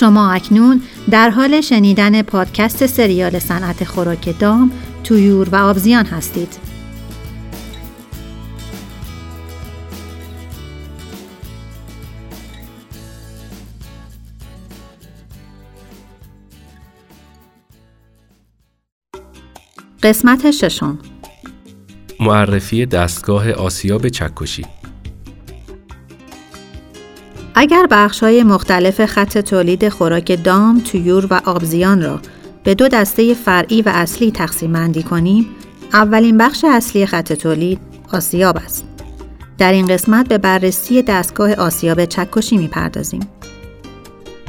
شما اکنون در حال شنیدن پادکست سریال صنعت خوراک دام، تویور و آبزیان هستید. قسمت ششم معرفی دستگاه آسیاب چکشی اگر های مختلف خط تولید خوراک دام، تویور و آبزیان را به دو دسته فرعی و اصلی تقسیم بندی کنیم، اولین بخش اصلی خط تولید آسیاب است. در این قسمت به بررسی دستگاه آسیاب چکشی می‌پردازیم.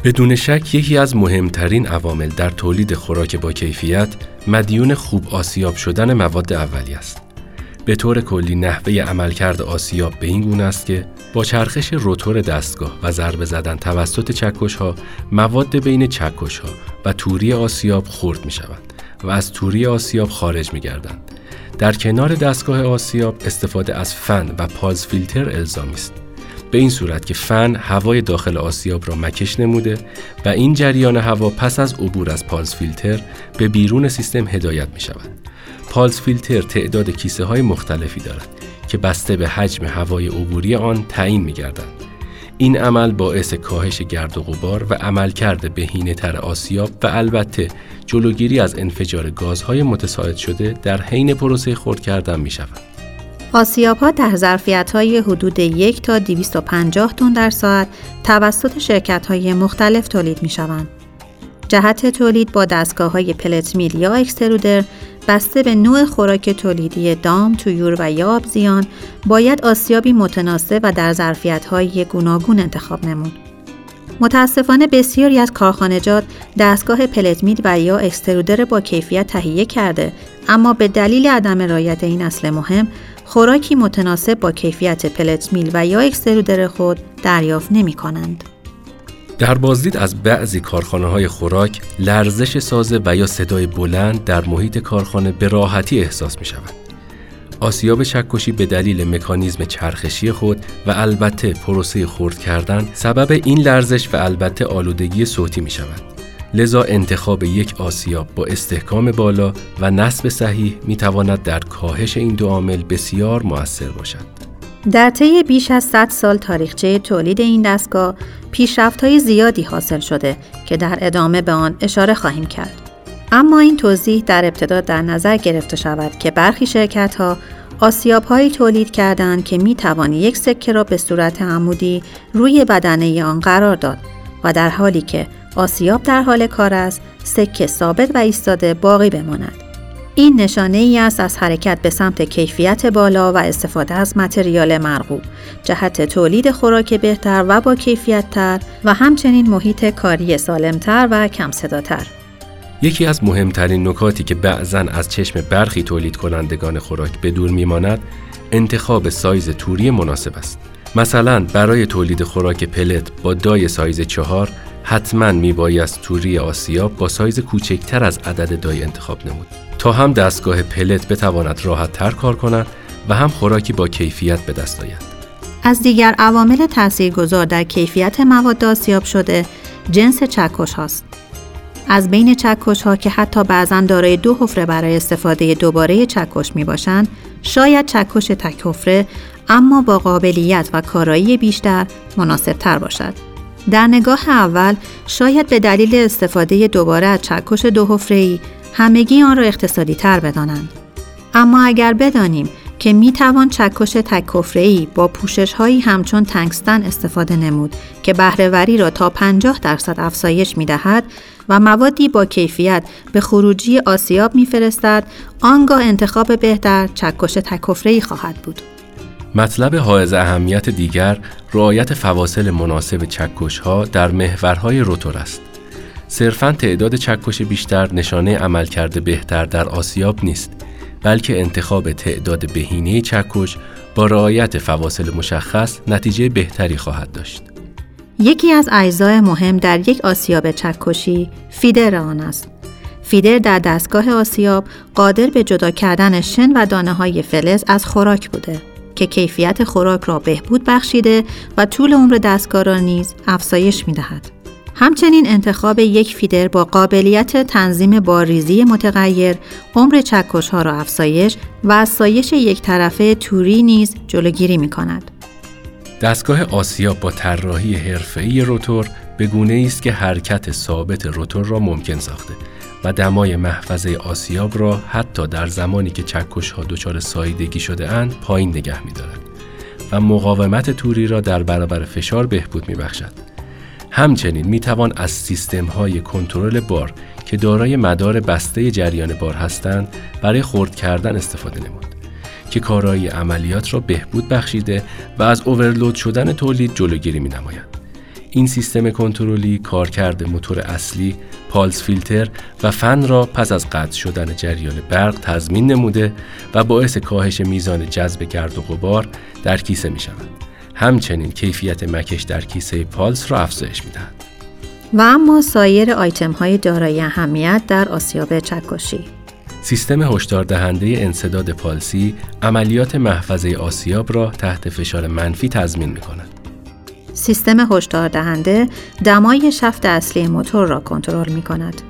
بدون شک یکی از مهمترین عوامل در تولید خوراک با کیفیت مدیون خوب آسیاب شدن مواد اولیه است. به طور کلی نحوه عملکرد آسیاب به این گونه است که با چرخش روتور دستگاه و ضربه زدن توسط چکش ها مواد بین چکش ها و توری آسیاب خورد می شوند و از توری آسیاب خارج می گردند. در کنار دستگاه آسیاب استفاده از فن و پالز فیلتر الزامی است. به این صورت که فن هوای داخل آسیاب را مکش نموده و این جریان هوا پس از عبور از پالز فیلتر به بیرون سیستم هدایت می شود. پالز فیلتر تعداد کیسه های مختلفی دارد که بسته به حجم هوای عبوری آن تعیین می گردند. این عمل باعث کاهش گرد و غبار و عملکرد بهینه تر آسیاب و البته جلوگیری از انفجار گازهای متساعد شده در حین پروسه خرد کردن می شود. آسیاب ها در ظرفیت های حدود یک تا 250 تن در ساعت توسط شرکت های مختلف تولید می شوند. جهت تولید با دستگاه های پلت میل یا اکسترودر بسته به نوع خوراک تولیدی دام، تویور و یا آبزیان باید آسیابی متناسب و در ظرفیت های گوناگون انتخاب نمود. متاسفانه بسیاری از کارخانجات دستگاه پلت و یا اکسترودر با کیفیت تهیه کرده اما به دلیل عدم رعایت این اصل مهم خوراکی متناسب با کیفیت پلت میل و یا اکسترودر خود دریافت نمی کنند. در بازدید از بعضی کارخانه های خوراک لرزش سازه و یا صدای بلند در محیط کارخانه به راحتی احساس می شود. آسیاب چکشی به دلیل مکانیزم چرخشی خود و البته پروسه خرد کردن سبب این لرزش و البته آلودگی صوتی می شود. لذا انتخاب یک آسیاب با استحکام بالا و نصب صحیح می تواند در کاهش این دو عامل بسیار موثر باشد. در طی بیش از 100 سال تاریخچه تولید این دستگاه های زیادی حاصل شده که در ادامه به آن اشاره خواهیم کرد. اما این توضیح در ابتدا در نظر گرفته شود که برخی شرکت ها آسیاب هایی تولید کردند که می توانی یک سکه را به صورت عمودی روی بدنه آن قرار داد و در حالی که آسیاب در حال کار است سکه ثابت و ایستاده باقی بماند. این نشانه ای است از حرکت به سمت کیفیت بالا و استفاده از متریال مرغوب، جهت تولید خوراک بهتر و با کیفیت تر و همچنین محیط کاری سالمتر و کم صداتر. یکی از مهمترین نکاتی که بعضا از چشم برخی تولید کنندگان خوراک به دور میماند، انتخاب سایز توری مناسب است. مثلا برای تولید خوراک پلت با die سایز چهار حتما میبایست توری آسیاب با سایز کوچکتر از عدد die انتخاب نمود تا هم دستگاه پلت بتواند راحت تر کار کند و هم خوراکی با کیفیت به دست آید. از دیگر عوامل تاثیرگذار در کیفیت مواد آسیاب شده جنس چکش هاست. از بین چکش ها که حتی بعضا دارای دو حفره برای استفاده دوباره چکش می باشند، شاید چکش تک حفره اما با قابلیت و کارایی بیشتر مناسب تر باشد. در نگاه اول شاید به دلیل استفاده دوباره از چکش دو حفره‌ای همگی آن را اقتصادی تر بدانند. اما اگر بدانیم که می توان چکش تک ای با پوشش هایی همچون تنگستن استفاده نمود که بهرهوری را تا 50 درصد افزایش می دهد و موادی با کیفیت به خروجی آسیاب می فرستد، آنگاه انتخاب بهتر چکش تک ای خواهد بود. مطلب حائز اهمیت دیگر رعایت فواصل مناسب چکش ها در محورهای روتور است. صرفا تعداد چکش بیشتر نشانه عملکرد بهتر در آسیاب نیست بلکه انتخاب تعداد بهینه چکش با رعایت فواصل مشخص نتیجه بهتری خواهد داشت. یکی از اجزای مهم در یک آسیاب چکشی فیدر آن است. فیدر در دستگاه آسیاب قادر به جدا کردن شن و دانه های فلز از خوراک بوده. که کیفیت خوراک را بهبود بخشیده و طول عمر دستگاه را نیز افزایش می دهد. همچنین انتخاب یک فیدر با قابلیت تنظیم باریزی متغیر عمر چکش ها را افزایش و سایش یک طرفه توری نیز جلوگیری می کند. دستگاه آسیاب با طراحی حرفه‌ای روتور به گونه است که حرکت ثابت روتور را ممکن ساخته و دمای محفظه آسیاب را حتی در زمانی که چکش ها دچار سایدگی شده اند پایین نگه می دارد و مقاومت توری را در برابر فشار بهبود می بخشد. همچنین می توان از سیستم های کنترل بار که دارای مدار بسته جریان بار هستند برای خرد کردن استفاده نمود که کارایی عملیات را بهبود بخشیده و از اوورلود شدن تولید جلوگیری می نماید. این سیستم کنترلی کارکرد موتور اصلی، پالس فیلتر و فن را پس از قطع شدن جریان برق تضمین نموده و باعث کاهش میزان جذب گرد و غبار در کیسه می شود. همچنین کیفیت مکش در کیسه پالس را افزایش می دهد. و اما سایر آیتم های دارای اهمیت در آسیاب چکشی سیستم هشدار دهنده انصداد پالسی عملیات محفظه آسیاب را تحت فشار منفی تضمین می کند. سیستم هشدار دهنده دمای شفت اصلی موتور را کنترل می کند.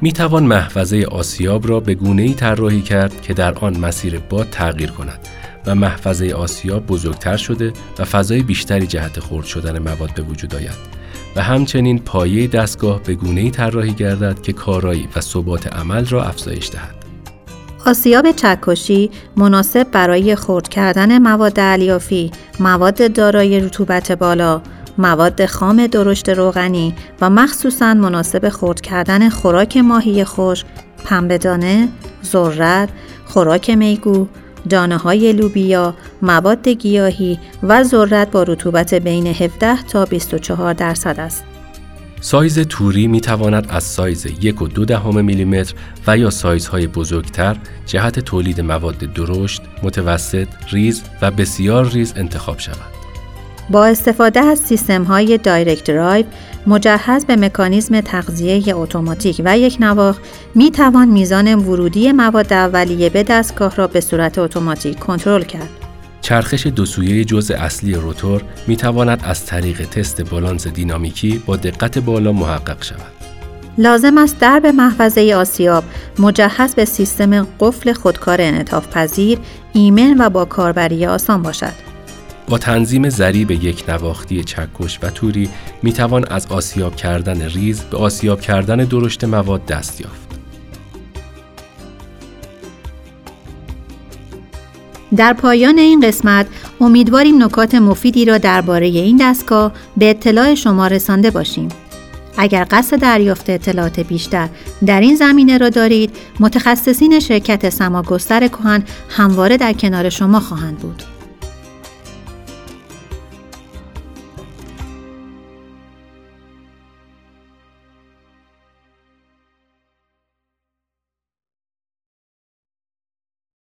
می توان محفظه آسیاب را به گونه ای طراحی کرد که در آن مسیر باد تغییر کند و محفظه آسیاب بزرگتر شده و فضای بیشتری جهت خرد شدن مواد به وجود آید و همچنین پایه دستگاه به گونه ای طراحی گردد که کارایی و ثبات عمل را افزایش دهد. آسیاب چکشی مناسب برای خرد کردن مواد الیافی، مواد دارای رطوبت بالا، مواد خام درشت روغنی و مخصوصاً مناسب خرد کردن خوراک ماهی خشک، پنبهدانه، ذرت، خوراک میگو، دانه های لوبیا، مواد گیاهی و ذرت با رطوبت بین 17 تا 24 درصد است. سایز توری می تواند از سایز یک و دو دهم میلیمتر و یا سایزهای بزرگتر جهت تولید مواد درشت، متوسط، ریز و بسیار ریز انتخاب شود. با استفاده از سیستم های direct drive مجهز به مکانیزم تغذیه اتوماتیک و یک نواخ می توان میزان ورودی مواد اولیه به دستگاه را به صورت اتوماتیک کنترل کرد. چرخش دو سویه جزء اصلی روتور می تواند از طریق تست بالانس دینامیکی با دقت بالا محقق شود. لازم است درب محفظه آسیاب مجهز به سیستم قفل خودکار انعطاف پذیر، ایمن و با کاربری آسان باشد. با تنظیم ضریب یک نواختی چکش و توری می توان از آسیاب کردن ریز به آسیاب کردن درشت مواد دست یافت. در پایان این قسمت امیدواریم نکات مفیدی را درباره این دستگاه به اطلاع شما رسانده باشیم. اگر قصد دریافت اطلاعات بیشتر در این زمینه را دارید، متخصصین شرکت سماگستر کهن همواره در کنار شما خواهند بود.